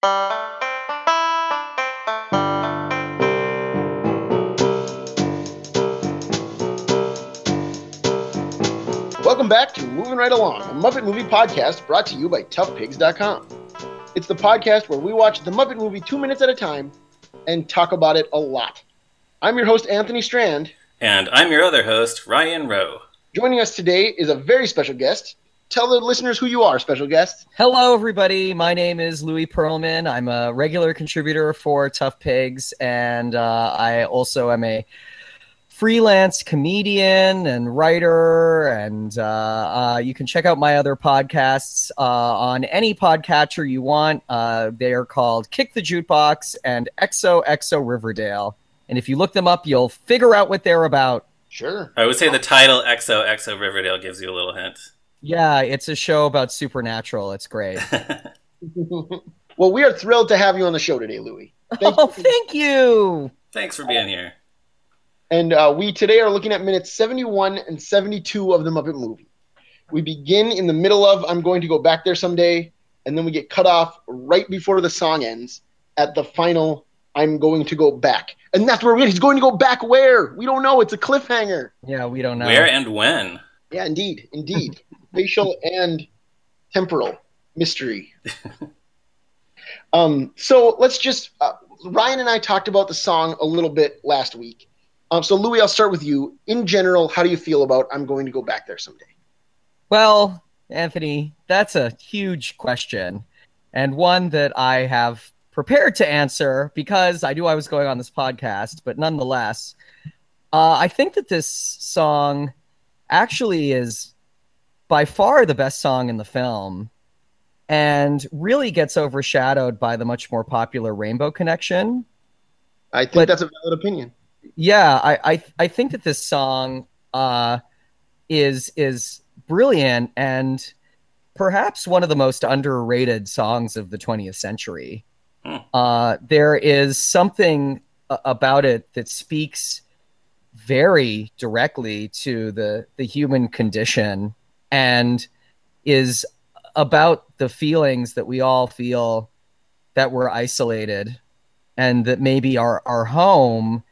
Welcome back to Moving Right Along, a Muppet movie podcast brought to you by ToughPigs.com. It's the podcast where we watch the Muppet movie two minutes at a time and talk about it a lot. I'm your host, Anthony Strand. And I'm your other host, Ryan Roe. Joining us today is a very special guest. Tell the listeners who you are, special guest. Hello, everybody. My name is Louis Perlman. I'm a regular contributor for Tough Pigs, and uh, I also am a freelance comedian and writer. And uh, uh, you can check out my other podcasts uh, on any podcatcher you want. Uh, they are called Kick the Jukebox and Exo Exo Riverdale. And if you look them up, you'll figure out what they're about. Sure. I would say the title XO XO Riverdale gives you a little hint. Yeah, it's a show about supernatural. It's great. well, we are thrilled to have you on the show today, Louis. Thank oh, you. thank you. Thanks for being here. And uh, we today are looking at minutes 71 and 72 of the Muppet movie. We begin in the middle of I'm going to go back there someday, and then we get cut off right before the song ends at the final I'm going to go back. And that's where he's going to go back where? We don't know. It's a cliffhanger. Yeah, we don't know. Where and when? Yeah, indeed. Indeed. Spatial and temporal mystery. um, so let's just. Uh, Ryan and I talked about the song a little bit last week. Um, so, Louis, I'll start with you. In general, how do you feel about I'm going to go back there someday? Well, Anthony, that's a huge question, and one that I have prepared to answer because I knew I was going on this podcast, but nonetheless, uh, I think that this song actually is by far the best song in the film and really gets overshadowed by the much more popular Rainbow Connection. I think but, that's a valid opinion. Yeah, I, I, I think that this song uh, is is brilliant and perhaps one of the most underrated songs of the 20th century. Hmm. Uh, there is something about it that speaks very directly to the the human condition and is about the feelings that we all feel that we're isolated and that maybe our our home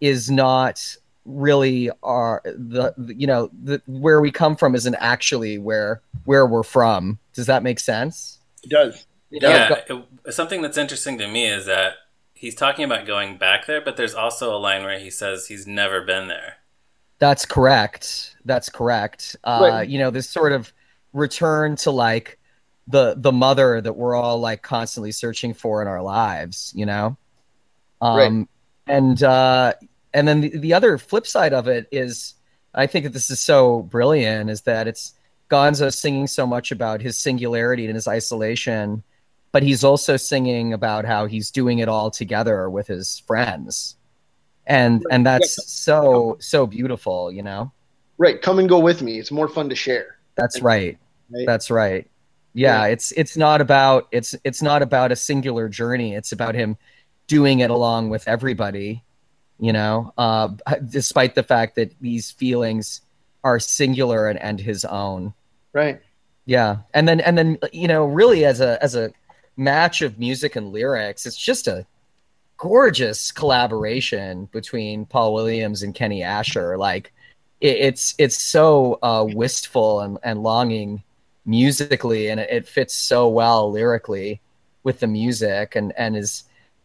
is not really our the, the you know the where we come from isn't actually where where we're from. Does that make sense? It does. Yeah, it, something that's interesting to me is that he's talking about going back there, but there's also a line where he says he's never been there. That's correct. That's correct. Uh, you know, this sort of return to like the the mother that we're all like constantly searching for in our lives. You know, um, right. and uh, and then the, the other flip side of it is, I think that this is so brilliant is that it's Gonzo singing so much about his singularity and his isolation but he's also singing about how he's doing it all together with his friends and and that's so so beautiful you know? Right come and go with me. It's more fun to share. That's right, right? that's right. Yeah, yeah. it's it's not about it's it's not about a singular journey. It's about him doing it along with everybody you know? Uh, despite the fact that these feelings are singular and, and his own. Right. Yeah. And then and then you know really as a as a match of music and lyrics. It's just a gorgeous collaboration between Paul Williams and Kenny Ascher. Like it, it's it's so uh, wistful and, and longing musically, and it, it, fits so well lyrically with the music, and and is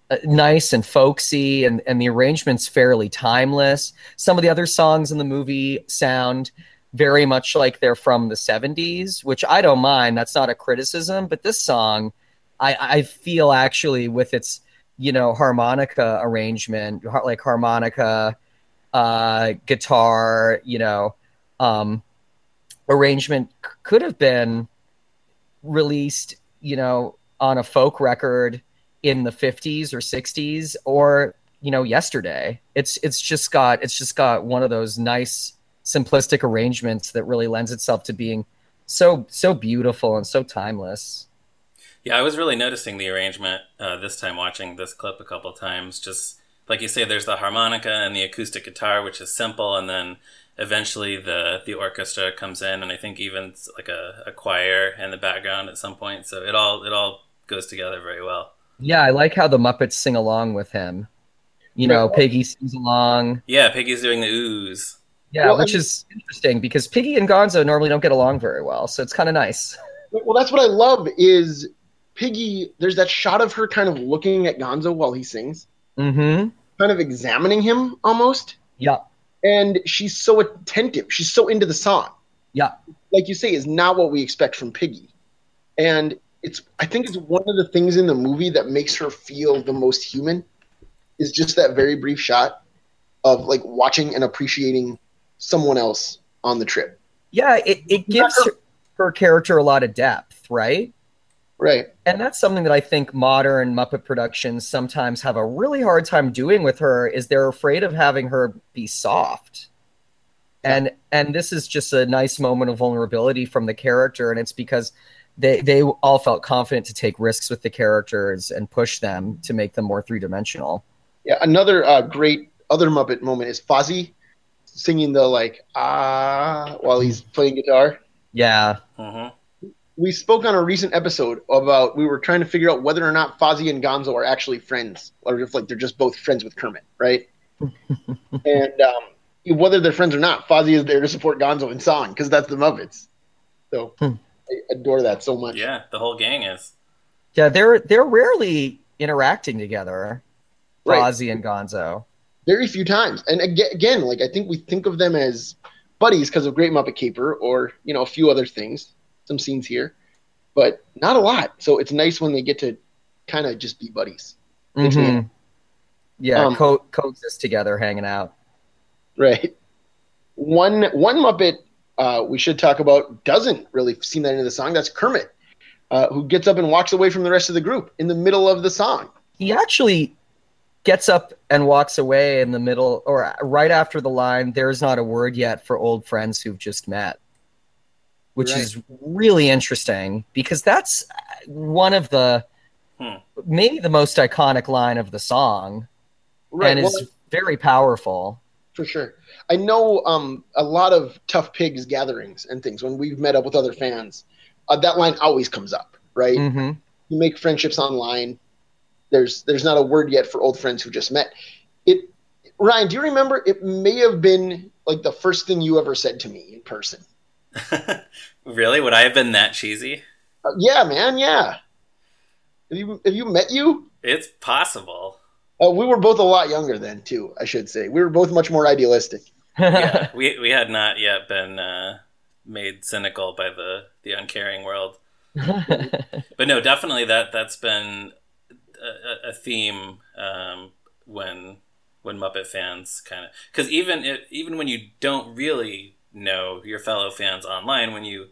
uh, nice and folksy, and and the arrangement's fairly timeless. Some of the other songs in the movie sound very much like they're from the 70s, which I don't mind. That's not a criticism, but this song I, I feel actually with its you know harmonica arrangement like harmonica uh guitar you know um arrangement could have been released you know on a folk record in the 50s or 60s or you know yesterday. It's it's just got it's just got one of those nice simplistic arrangements that really lends itself to being so so beautiful and so timeless yeah, I was really noticing the arrangement uh, this time watching this clip a couple times. Just like you say, there's the harmonica and the acoustic guitar, which is simple, and then eventually the the orchestra comes in, and I think even like a, a choir in the background at some point. So it all it all goes together very well. Yeah, I like how the Muppets sing along with him. You know, Piggy sings along. Yeah, Piggy's doing the ooze. Yeah, Well, I which mean- is interesting because Piggy and Gonzo normally don't get along very well, so it's kind of nice. Well, that's what I love is Piggy. There's that shot of her kind of looking at Gonzo while he sings, Mm-hmm. kind of examining him almost. Yeah. And she's so attentive. She's so into the song. Yeah. Like you say, is not what we expect from Piggy. And it's I think it's one of the things in the movie that makes her feel the most human is just that very brief shot of like watching and appreciating someone else on the trip. Yeah, it, it gives her, her character a lot of depth, right? Right. And that's something that I think modern Muppet productions sometimes have a really hard time doing with her is they're afraid of having her be soft. And and this is just a nice moment of vulnerability from the character and it's because they they all felt confident to take risks with the characters and push them to make them more three-dimensional. Yeah, another uh, great other Muppet moment is Fozzie singing the like ah while he's playing guitar. Yeah. hmm We spoke on a recent episode about we were trying to figure out whether or not Fozzie and Gonzo are actually friends, or if like they're just both friends with Kermit, right? and um, whether they're friends or not, Fozzie is there to support Gonzo in song because that's the Muppets. So Hmm. I adore that so much. Yeah, the whole gang is. Yeah, they're they're rarely interacting together, Right. Fozzie and Gonzo. very few times. And again, like I think we think of them as buddies because of Great Muppet Caper or you know a few other things, some scenes here, but not a lot. So it's nice when they get to kind of just be buddies, Mhm. Yeah, Um, co- coexist together, hanging out. right? One one Muppet uh, we should talk about doesn't really seem that into the song. That's Kermit, uh, who gets up and walks away from the rest of the group in the middle of the song. He actually gets up and walks away in the middle or right after the line there's not a word yet for old friends who've just met which Right. is really interesting because that's one of the Hmm. maybe the most iconic line of the song and well, is very powerful For sure. I know um, a lot of Tough Pigs gatherings and things when we've met up with other fans. Uh, that line always comes up, right? hmm You make friendships online. There's there's not a word yet for old friends who just met. It Ryan, do you remember? It may have been like the first thing you ever said to me in person. really? Would I have been that cheesy? Uh, yeah, man. Yeah. Have you have you met you? It's possible. Uh, we were both a lot younger then, too. I should say we were both much more idealistic. Yeah, we we had not yet been uh, made cynical by the the uncaring world. But no, definitely that that's been a, a- a theme um, when when Muppet fans kind of because even it, even when you don't really know your fellow fans online, when you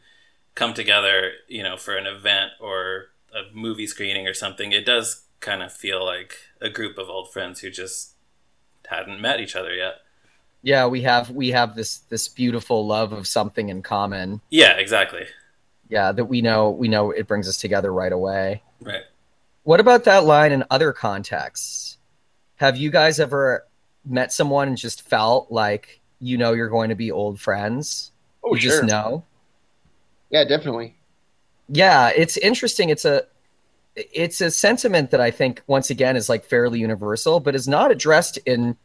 come together, you know, for an event or a movie screening or something, it does kind of feel like a group of old friends who just hadn't met each other yet. yeah we have we have this this beautiful love of something in common Yeah, exactly. yeah that we know we know it brings us together right away Right. What about that line in other contexts? Have you guys ever met someone and just felt like you know you're going to be old friends? Oh, you sure. just know. Yeah, definitely. Yeah, it's interesting. It's a it's a sentiment that I think once again is like fairly universal, but is not addressed in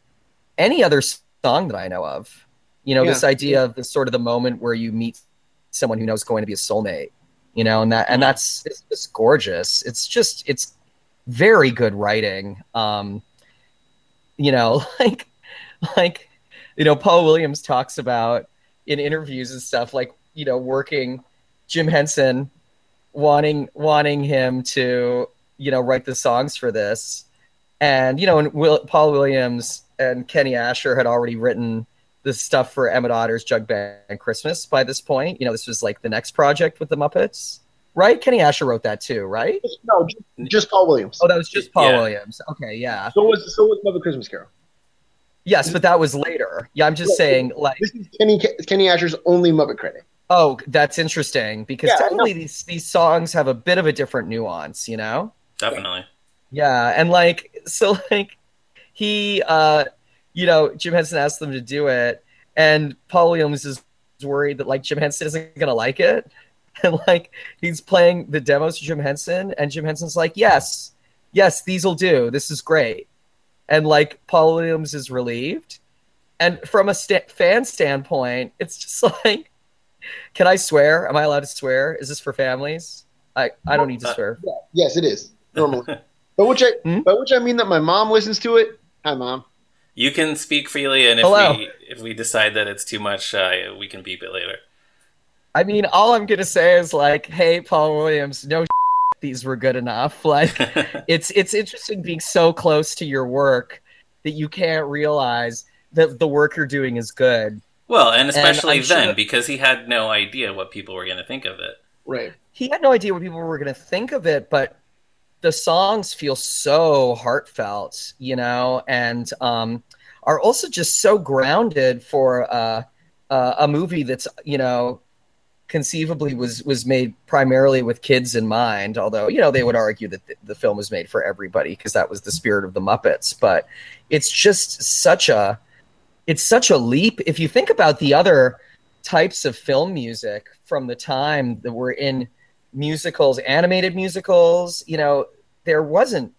any other song that I know of. You know, Yeah. this idea of this sort of the moment where you meet someone who knows going to be a soulmate. You know, and that and Mhm. that's it's just gorgeous. It's just it's very good writing. Um, you know, like like you know, Paul Williams talks about in interviews and stuff like you know working Jim Henson wanting wanting him to you know write the songs for this. And you know and Will, paul williams and kenny ascher had already written the stuff for emmett otter's jug band christmas by this point. You know this was like the next project with the muppets. Right? Kenny ascher wrote that too right? No, just, just Paul Williams. oh that was just paul Yeah. williams. Okay yeah. So was so was Muppet Christmas Carol. Yes but that was later yeah i'm just saying like This is Kenny Kenny Ascher's only Muppet credit. oh that's interesting because Yeah, definitely these these songs have a bit of a different nuance you know Definitely. Yeah, and like so like he uh you know, Jim Henson asked them to do it and Paul Williams is worried that like Jim Henson isn't gonna like it. and like he's playing the demos to Jim Henson, and Jim Henson's like, "Yes, yes, these will do. This is great." And like Paul Williams is relieved, and from a sta- fan standpoint, it's just like, can I swear? Am I allowed to swear? Is this for families? I I don't need to swear. Yeah, yes, it is normally. but which I Hmm? by which I mean that my mom listens to it. Hi, mom. You can speak freely, and if Hello. we if we decide that it's too much, uh, we can beep it later. I mean, all I'm gonna say is like, hey, Paul Williams, no, these were good enough. Like, it's it's interesting being so close to your work that you can't realize that the work you're doing is good. well, and especially I'm then sure- because he had no idea what people were going to think of it. Right. He had no idea what people were gonna think of it, but the songs feel so heartfelt, you know, and um, are also just so grounded for uh, uh, a movie that's you know conceivably was was made primarily with kids in mind although you know they would argue that the, the film was made for everybody because that was the spirit of the muppets but it's just such a it's such a leap. If you think about the other types of film music from the time that were in musicals animated musicals you know there wasn't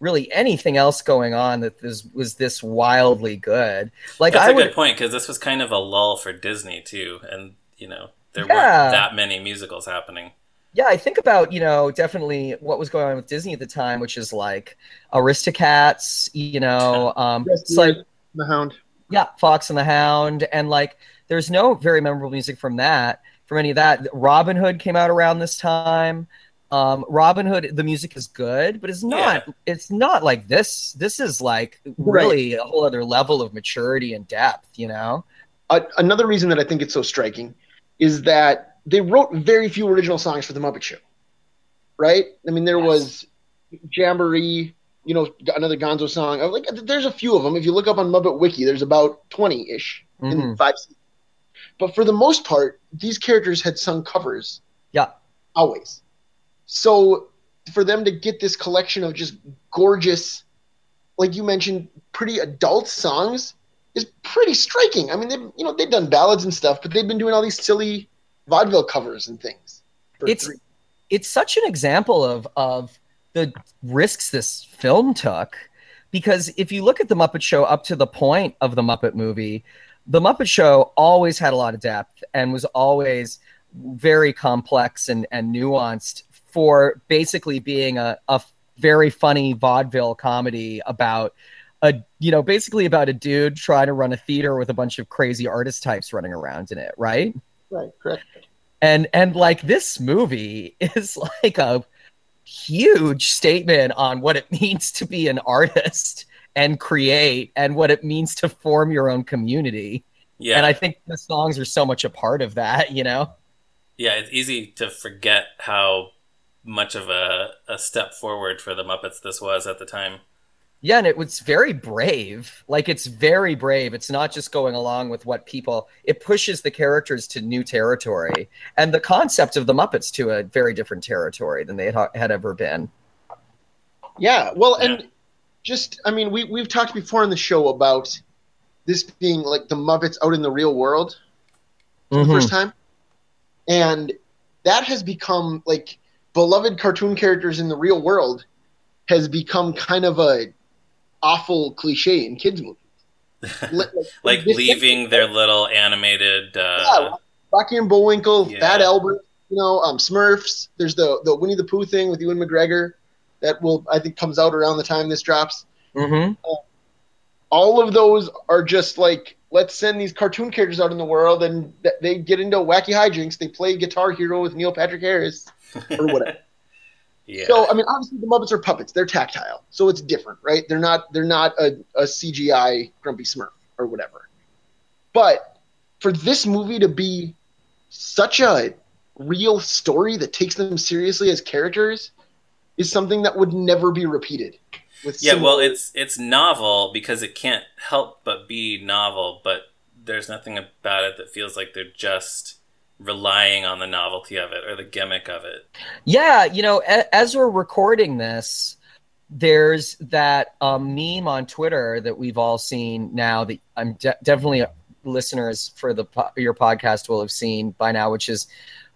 really anything else going on that this was this wildly good. Like That's i a would good point because this was kind of a lull for Disney too, and you know there Yeah. weren't that many musicals happening. Yeah, I think about, you know, definitely what was going on with Disney at the time, which is like Aristocats, you know, um, Yes, it's like, the Hound. yeah, Fox and the Hound. And like, there's no very memorable music from that, from any of that. Robin Hood came out around this time. Um, Robin Hood, the music is good, but it's not, it's not like this. This is like really a whole other level of maturity and depth, you know? Uh, another reason that I think it's so striking is that they wrote very few original songs for the Muppet Show. Right? I mean, there Yes. was Jamboree, you know, another Gonzo song. Uh, Like, there's a few of them. If you look up on Muppet Wiki, there's about 20 ish Mhm. in five seasons. But for the most part, these characters had sung covers Yeah. always. So for them to get this collection of just gorgeous, like you mentioned, pretty adult songs is pretty striking. I mean, they you know they've done ballads and stuff, but they've been doing all these silly vaudeville covers and things. It's- three- it's such an example of of the risks this film took because if you look at the Muppet Show up to the point of the Muppet movie, the Muppet Show always had a lot of depth and was always very complex and, and nuanced for basically being a, a very funny vaudeville comedy about a you know basically about a dude trying to run a theater with a bunch of crazy artist types running around in it right right, correct. and and like this movie is like a huge statement on what it means to be an artist and create and what it means to form your own community Yeah, and i think the songs are so much a part of that you know yeah, it's easy to forget how much of a, a step forward for the Muppets this was at the time. Yeah and it was very brave. Like it's very brave. It's not just going along with what people it pushes the characters to new territory. And the concept of the muppets to a very different territory than they had, had ever been. Yeah, well, Yeah. and just I mean, we we've talked before in the show about this being like the Muppets out in the real world for the first mm-hmm. time, and that has become like beloved cartoon characters in the real world has become kind of a awful cliche in kids movies. Li- like this- leaving their little animated. Uh, Yeah, Rocky and Bullwinkle, Yeah. Fat Albert, you know, um, Smurfs. There's the the Winnie the Pooh thing with Ewan McGregor that will I think comes out around the time this drops. hmm all of those are just like let's send these cartoon characters out in the world and th- they get into wacky hijinks they play guitar hero with neil patrick harris or whatever yeah. so i mean obviously the muppets are puppets. They're tactile. So it's different right? They're not they're not a, a cgi grumpy smurf or whatever. But for this movie to be such a real story that takes them seriously as characters is something that would never be repeated with yeah, well, it's it's novel because it can't help but be novel, but there's nothing about it that feels like they're just relying on the novelty of it or the gimmick of it. Yeah, you know, a- as we're recording this, there's that um, meme on Twitter that we've all seen now that I'm de- definitely listeners for the po- your podcast will have seen by now, which is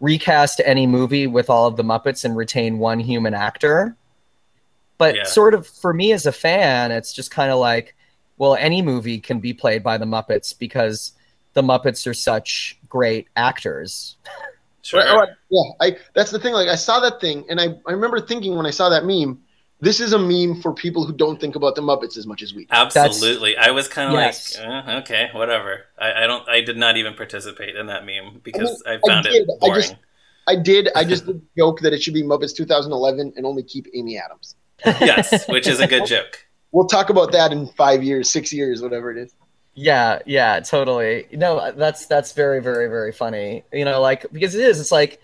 recast any movie with all of the Muppets and retain one human actor. But Yeah. sort of for me as a fan, it's just kind of like, well, any movie can be played by the Muppets because the Muppets are such great actors. Sure. Right, right. Yeah, I that's the thing. Like I saw that thing, and I, I remember thinking when I saw that meme, this is a meme for people who don't think about the Muppets as much as we do. Absolutely. I was kind of Yes. like, eh, okay, whatever. I, I don't. I did not even participate in that meme because I, I found did. it I boring. just- I did. I just did joke that it should be Muppets 2011 and only keep Amy Adams. yes, which is a good joke. We'll talk about that in five years, six years, whatever it is. Yeah, yeah, totally. No, that's that's very, very, very funny. You know, like because it is. It's like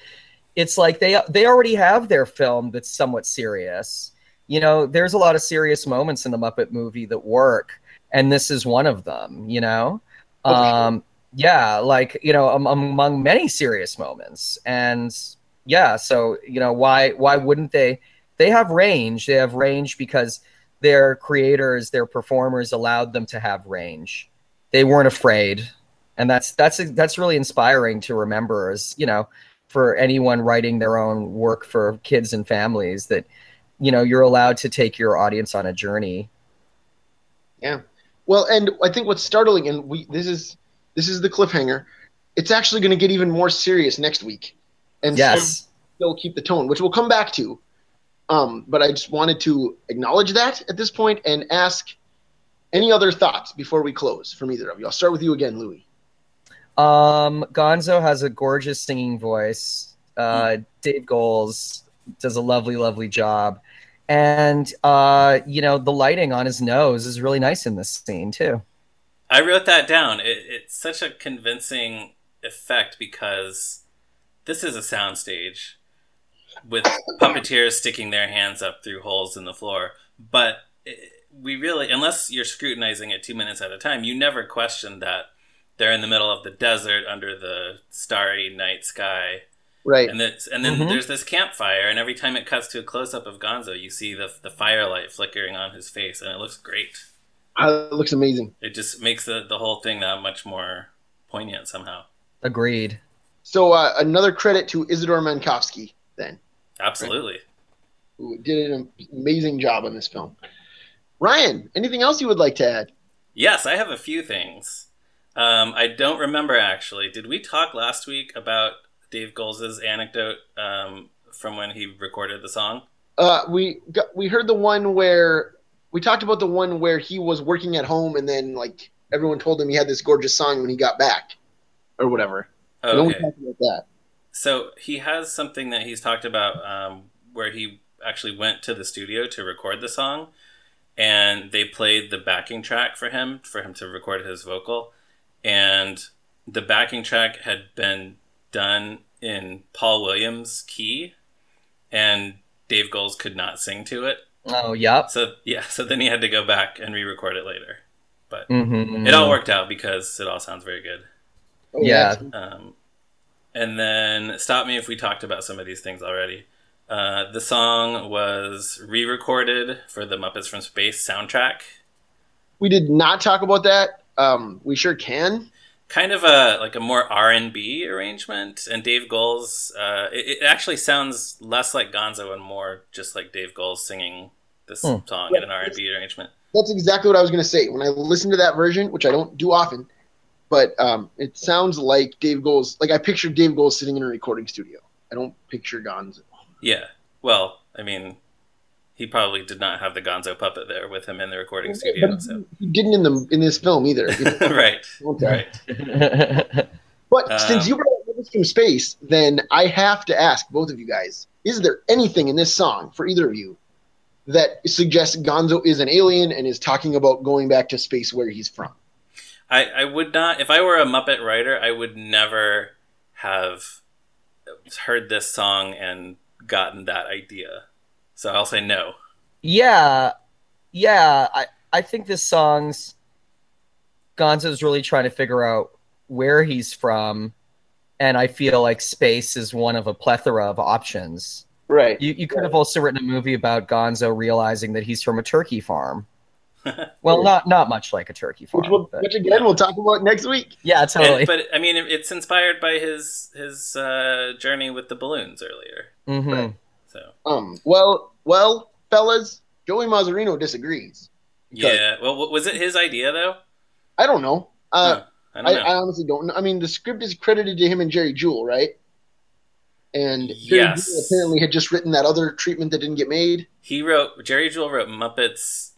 it's like they they already have their film that's somewhat serious. You know, there's a lot of serious moments in the Muppet movie that work, and this is one of them. You know, Oh, sure. um, yeah, like you know, um, among many serious moments, and yeah, so you know, why why wouldn't they? They have range. They have range because their creators, their performers allowed them to have range. They weren't afraid, and that's that's that's really inspiring to remember. As you know, for anyone writing their own work for kids and families, that you know you're allowed to take your audience on a journey. Yeah, well, and I think what's startling, and we this is this is the cliffhanger. It's actually going to get even more serious next week, and Yes. still keep the tone, which we'll come back to. Um, but I just wanted to acknowledge that at this point and ask any other thoughts before we close from either of you. I'll start with you again, Louis. Um, Gonzo has a gorgeous singing voice. Uh, Dave Goelz does a lovely, lovely job. And, uh, you know, the lighting on his nose is really nice in this scene, too. I wrote that down. It, it's such a convincing effect because this is a soundstage with puppeteers sticking their hands up through holes in the floor. But it, we really, unless you're scrutinizing it two minutes at a time, you never question that they're in the middle of the desert under the starry night sky. Right. And, that's, and then Mhm. there's this campfire, and every time it cuts to a close up of Gonzo, you see the, the firelight flickering on his face, and it looks great. Uh, it looks amazing. It just makes the, the whole thing that much more poignant somehow. Agreed. So uh, another credit to Isidore Mankofsky then, Absolutely. who did an amazing job on this film. Ryan, anything else you would like to add? Yes, I have a few things. Um, I don't remember actually. Did we talk last week about Dave Goelz' anecdote um, from when he recorded the song? Uh, we got, we heard the one where we talked about the one where he was working at home and then like everyone told him he had this gorgeous song when he got back, or whatever. Okay. about that. So he has something that he's talked about um, where he actually went to the studio to record the song, and they played the backing track for him for him to record his vocal, and the backing track had been done in Paul Williams' key, and Dave Goelz could not sing to it. Oh, yep. So yeah, so then he had to go back and re-record it later. Mm-hmm. It all worked out because it all sounds very good. Yeah. Um, and then stop me if we talked about some of these things already. Uh, the song was re-recorded for the Muppets from Space soundtrack. We did not talk about that. Um, we sure can. Kind of a like a more R and B arrangement, and Dave Goelz. Uh, it, it actually sounds less like Gonzo and more just like Dave Goelz singing this Hmm. song in an R and B arrangement. That's exactly what I was going to say. When I listened to that version, which I don't do often, but um, it sounds like Dave Goelz. Like I picture Dave Goelz sitting in a recording studio. I don't picture Gonzo. Yeah. Well, I mean, he probably did not have the Gonzo puppet there with him in the recording studio. But So. he didn't in the in this film either. right. Okay. Right. But Um, since you brought up from space, then I have to ask both of you guys: Is there anything in this song for either of you that suggests Gonzo is an alien and is talking about going back to space where he's from? I, I would not if I were a Muppet writer, I would never have heard this song and gotten that idea. So I'll say no. yeah, yeah. I I think this song's Gonzo's really trying to figure out where he's from, and I feel like space is one of a plethora of options. Right. You you could have also written a movie about Gonzo realizing that he's from a turkey farm. Well, not not much like a turkey farm. which, we'll, but- which again we'll talk about next week. yeah, And- totally. but I mean, it's inspired by his his uh, journey with the balloons earlier. Mhm. So Um, well, well, fellas, Joey Mazzarino disagrees. yeah, well, was it his idea though? I don't know. Uh, Huh. I I, don't know. I honestly don't know. I mean, the script is credited to him and Jerry Juhl, right? And Jerry Yes. Juhl apparently had just written that other treatment that didn't get made he wrote Jerry Juhl wrote Muppets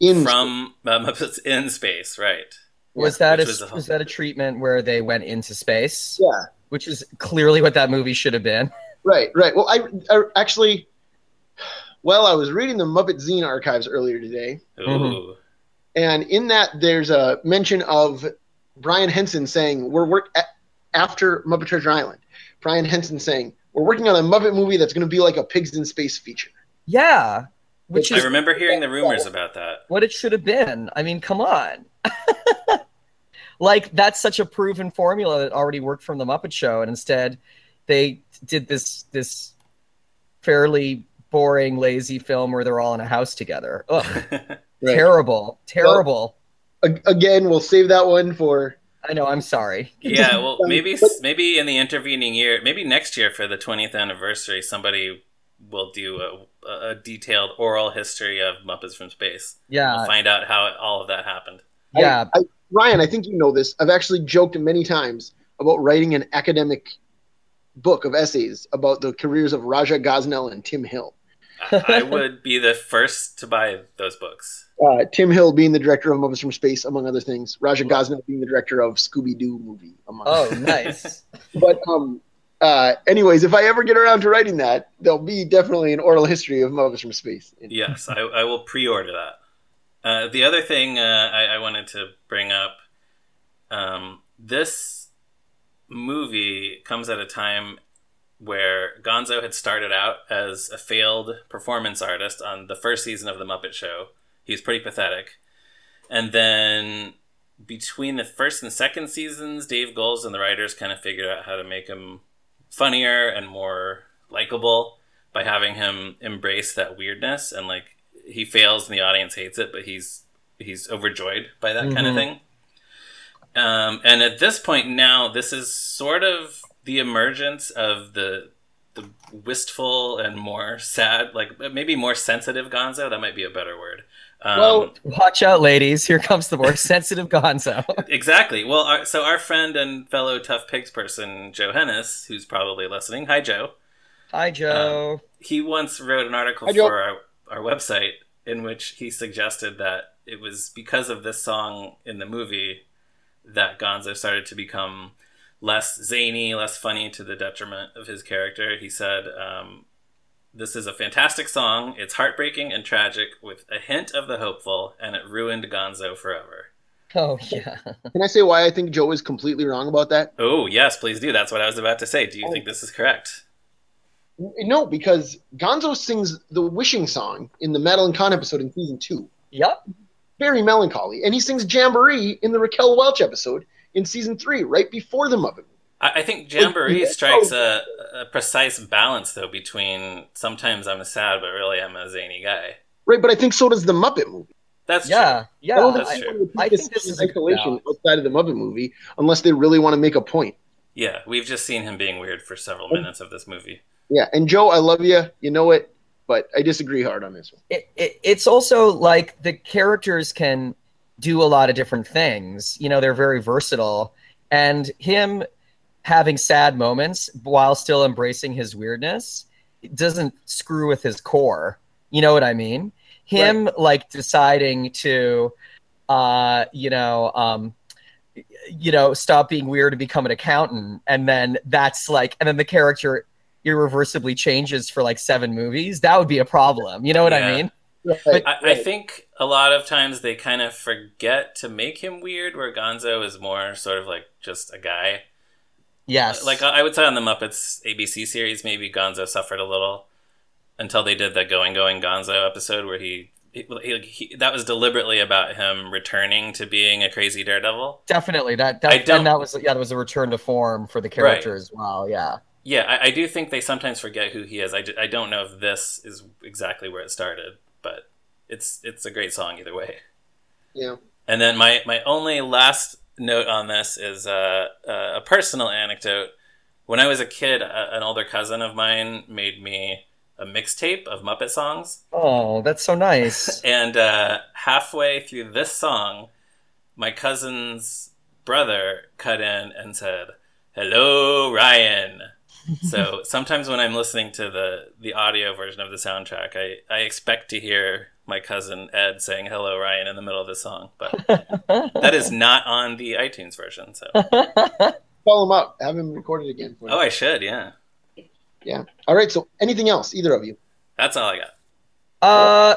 in from uh, Muppets in Space, right? was that which a, was a- was that a treatment where they went into space? Yeah, Which is clearly what that movie should have been. right, right. Well, I, I actually, well, I was reading the Muppet Zine archives earlier today, Ooh, and in that there's a mention of Brian Henson saying we're work a- after Muppet Treasure Island. Brian Henson saying we're working on a Muppet movie that's going to be like a pigs in space feature. Yeah, which I is remember hearing the rumors about that. what it should have been. I mean, come on. like that's such a proven formula that already worked from the Muppet Show, and instead they did this this fairly boring, lazy film where they're all in a house together. Ugh, Right. terrible, terrible. A- again, we'll save that one for I know. I'm sorry. yeah, well, maybe but- maybe in the intervening year, maybe next year for the 20th anniversary, somebody will do a, a detailed oral history of Muppets from Space. Yeah, We'll find out how all of that happened. yeah. I, I, Ryan, I think you know this. I've actually joked many times about writing an academic book of essays about the careers of Raja Gosnell and Tim Hill. I, I would be the first to buy those books. Uh, Tim Hill being the director of Muppets from Space, among other things. Raja Gosnell being the director of Scooby Doo movie, among Oh, nice. But um, uh, anyways, if I ever get around to writing that, there'll be definitely an oral history of Muppets from Space. Yes, I, I will pre-order that. Uh, the other thing uh, I, I wanted to bring up, um, this movie comes at a time where Gonzo had started out as a failed performance artist on the first season of The Muppet Show. He was pretty pathetic. And then between the first and second seasons, Dave Goelz and the writers kind of figured out how to make him funnier and more likable by having him embrace that weirdness and like he fails and the audience hates it, but he's he's overjoyed by that kind of Mhm. thing. Um, and at this point now, this is sort of the emergence of the the wistful and more sad, like maybe more sensitive Gonzo. That might be a better word. Um, Well- Watch out, ladies. Here comes the more sensitive Gonzo. exactly. Well, our, so our friend and fellow Tough Pigs person, Joe Hennes, who's probably listening. Hi, Joe. Hi, Joe. he once wrote an article Hi, for our, our website in which he suggested that it was because of this song in the movie that Gonzo started to become less zany, less funny to the detriment of his character. He said, um, This is a fantastic song. It's heartbreaking and tragic with a hint of the hopeful, and it ruined Gonzo forever. oh, yeah. Can I say why I think Joe is completely wrong about that? Oh, yes, please do. That's what I was about to say. Do you think this is correct? No, because Gonzo sings the wishing song in the Madeline Kahn episode in season two. Yep. Very melancholy. And he sings Jamboree in the Raquel Welch episode in season three, right before the Muppet. I, I think Jamboree yeah. strikes a, a precise balance, though, between sometimes I'm a sad, but really I'm a zany guy. Right, but I think so does the Muppet movie. That's Yeah. I Yeah. don't that's think true. anyone would take I this think this in is isolation balance. outside of the Muppet movie unless they really want to make a point. Yeah, we've just seen him being weird for several minutes of this movie. Yeah, and Joe, I love you. You know it, but I disagree hard on this one. it, it, it's also like the characters can do a lot of different things. You know, they're very versatile. And him having sad moments while still embracing his weirdness doesn't screw with his core. You know what I mean? Him like deciding to, uh, you know, um, you know, stop being weird and become an accountant, and then that's like, and then the character irreversibly changes for like seven movies. That would be a problem. You know what Yeah. I mean? Right, I, I think a lot of times they kind of forget to make him weird, where Gonzo is more sort of like just a guy. Yes. Like I would say on the Muppets ABC series, maybe Gonzo suffered a little until they did the Going Going Gonzo episode where he, he, he, he that was deliberately about him returning to being a crazy daredevil. definitely that. I don't- and that was yeah, that was a return to form for the character as well. Yeah. Yeah, I, I do think they sometimes forget who he is. I, I don't know if this is exactly where it started, but it's it's a great song either way. Yeah. And then my my only last note on this is uh, uh, a personal anecdote. When I was a kid, a, an older cousin of mine made me a mixtape of Muppet songs. Oh, that's so nice. And uh, halfway through this song, my cousin's brother cut in and said, "Hello, Ryan." so sometimes when I'm listening to the the audio version of the soundtrack, I, I expect to hear my cousin Ed saying "Hello, Ryan" in the middle of the song, but that is not on the iTunes version. So Call him up. Have him record it again. For you. oh, I should, yeah. Yeah. All right. So, anything else, either of you? That's all I got. Uh,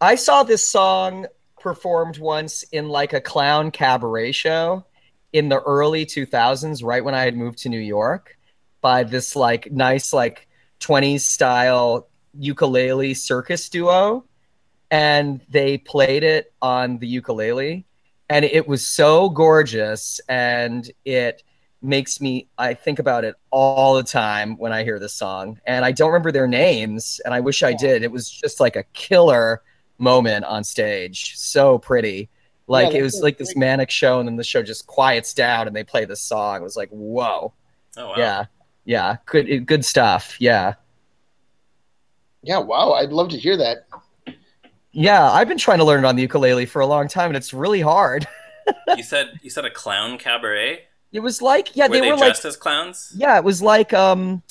I saw this song performed once in like a clown cabaret show in the early 2000s, right when I had moved to New York, by this like nice like 20s style ukulele circus duo, and they played it on the ukulele, and it was so gorgeous, and it makes me I think about it all the time when I hear this song. And I don't remember their names, and I wish I did. It was just like a killer moment on stage. So pretty. Like Yeah, it was that's like this manic show, and then the show just quiets down and they play this song. It was like, whoa. Oh wow. Yeah. Yeah. Good good stuff. Yeah. Yeah. Wow. I'd love to hear that. Yeah. I've been trying to learn it on the ukulele for a long time and it's really hard. You said you said a clown cabaret. It was like, yeah, were they, they, were like dressed as clowns? Yeah, it was like um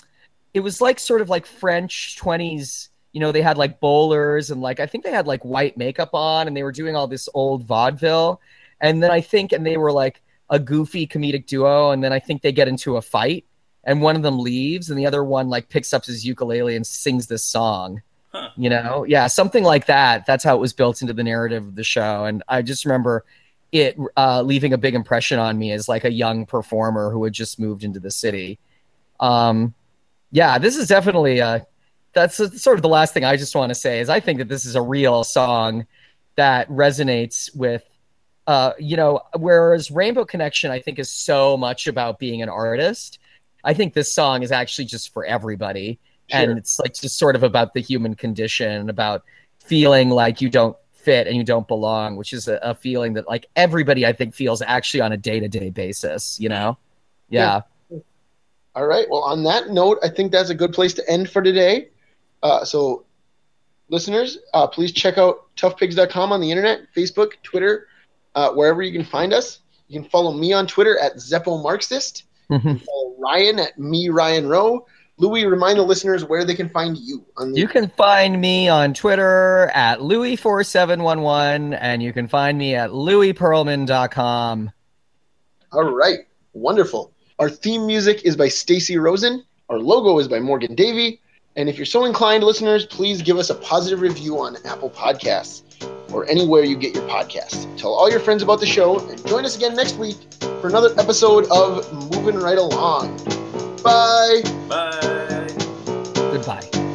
it was like sort of like French 20s, you know, they had like bowlers and like I think they had like white makeup on and they were doing all this old vaudeville. And then I think and they were like a goofy comedic duo and then I think they get into a fight and one of them leaves and the other one like picks up his ukulele and sings this song. Huh. You know? Yeah, something like that. That's how it was built into the narrative of the show and I just remember it uh, leaving a big impression on me as like a young performer who had just moved into the city. Um, yeah, this is definitely uh, that's sort of the last thing I just want to say is I think that this is a real song that resonates with, uh, you know, whereas Rainbow Connection I think is so much about being an artist. I think this song is actually just for everybody, Sure. and it's like just sort of about the human condition, and about feeling like you don't fit and you don't belong, which is a, a feeling that like everybody I think feels actually on a day to day basis. You know? Yeah. All right. Well, on that note, I think that's a good place to end for today. Uh, so, listeners, uh, please check out toughpigs.com on the internet, Facebook, Twitter, uh, wherever you can find us. You can follow me on Twitter at Zeppo Marxist. Ryan at me Ryan Roe. Louis, remind the listeners where they can find you the You can find me on Twitter at Louis4711 and you can find me at louisperlman.com. All right, wonderful. Our theme music is by Stacy Rosen. Our logo is by Morgan Davey. And if you're so inclined, listeners, please give us a positive review on Apple Podcasts or anywhere you get your podcasts. Tell all your friends about the show and join us again next week for another episode of Moving Right Along. Bye. Bye. Goodbye.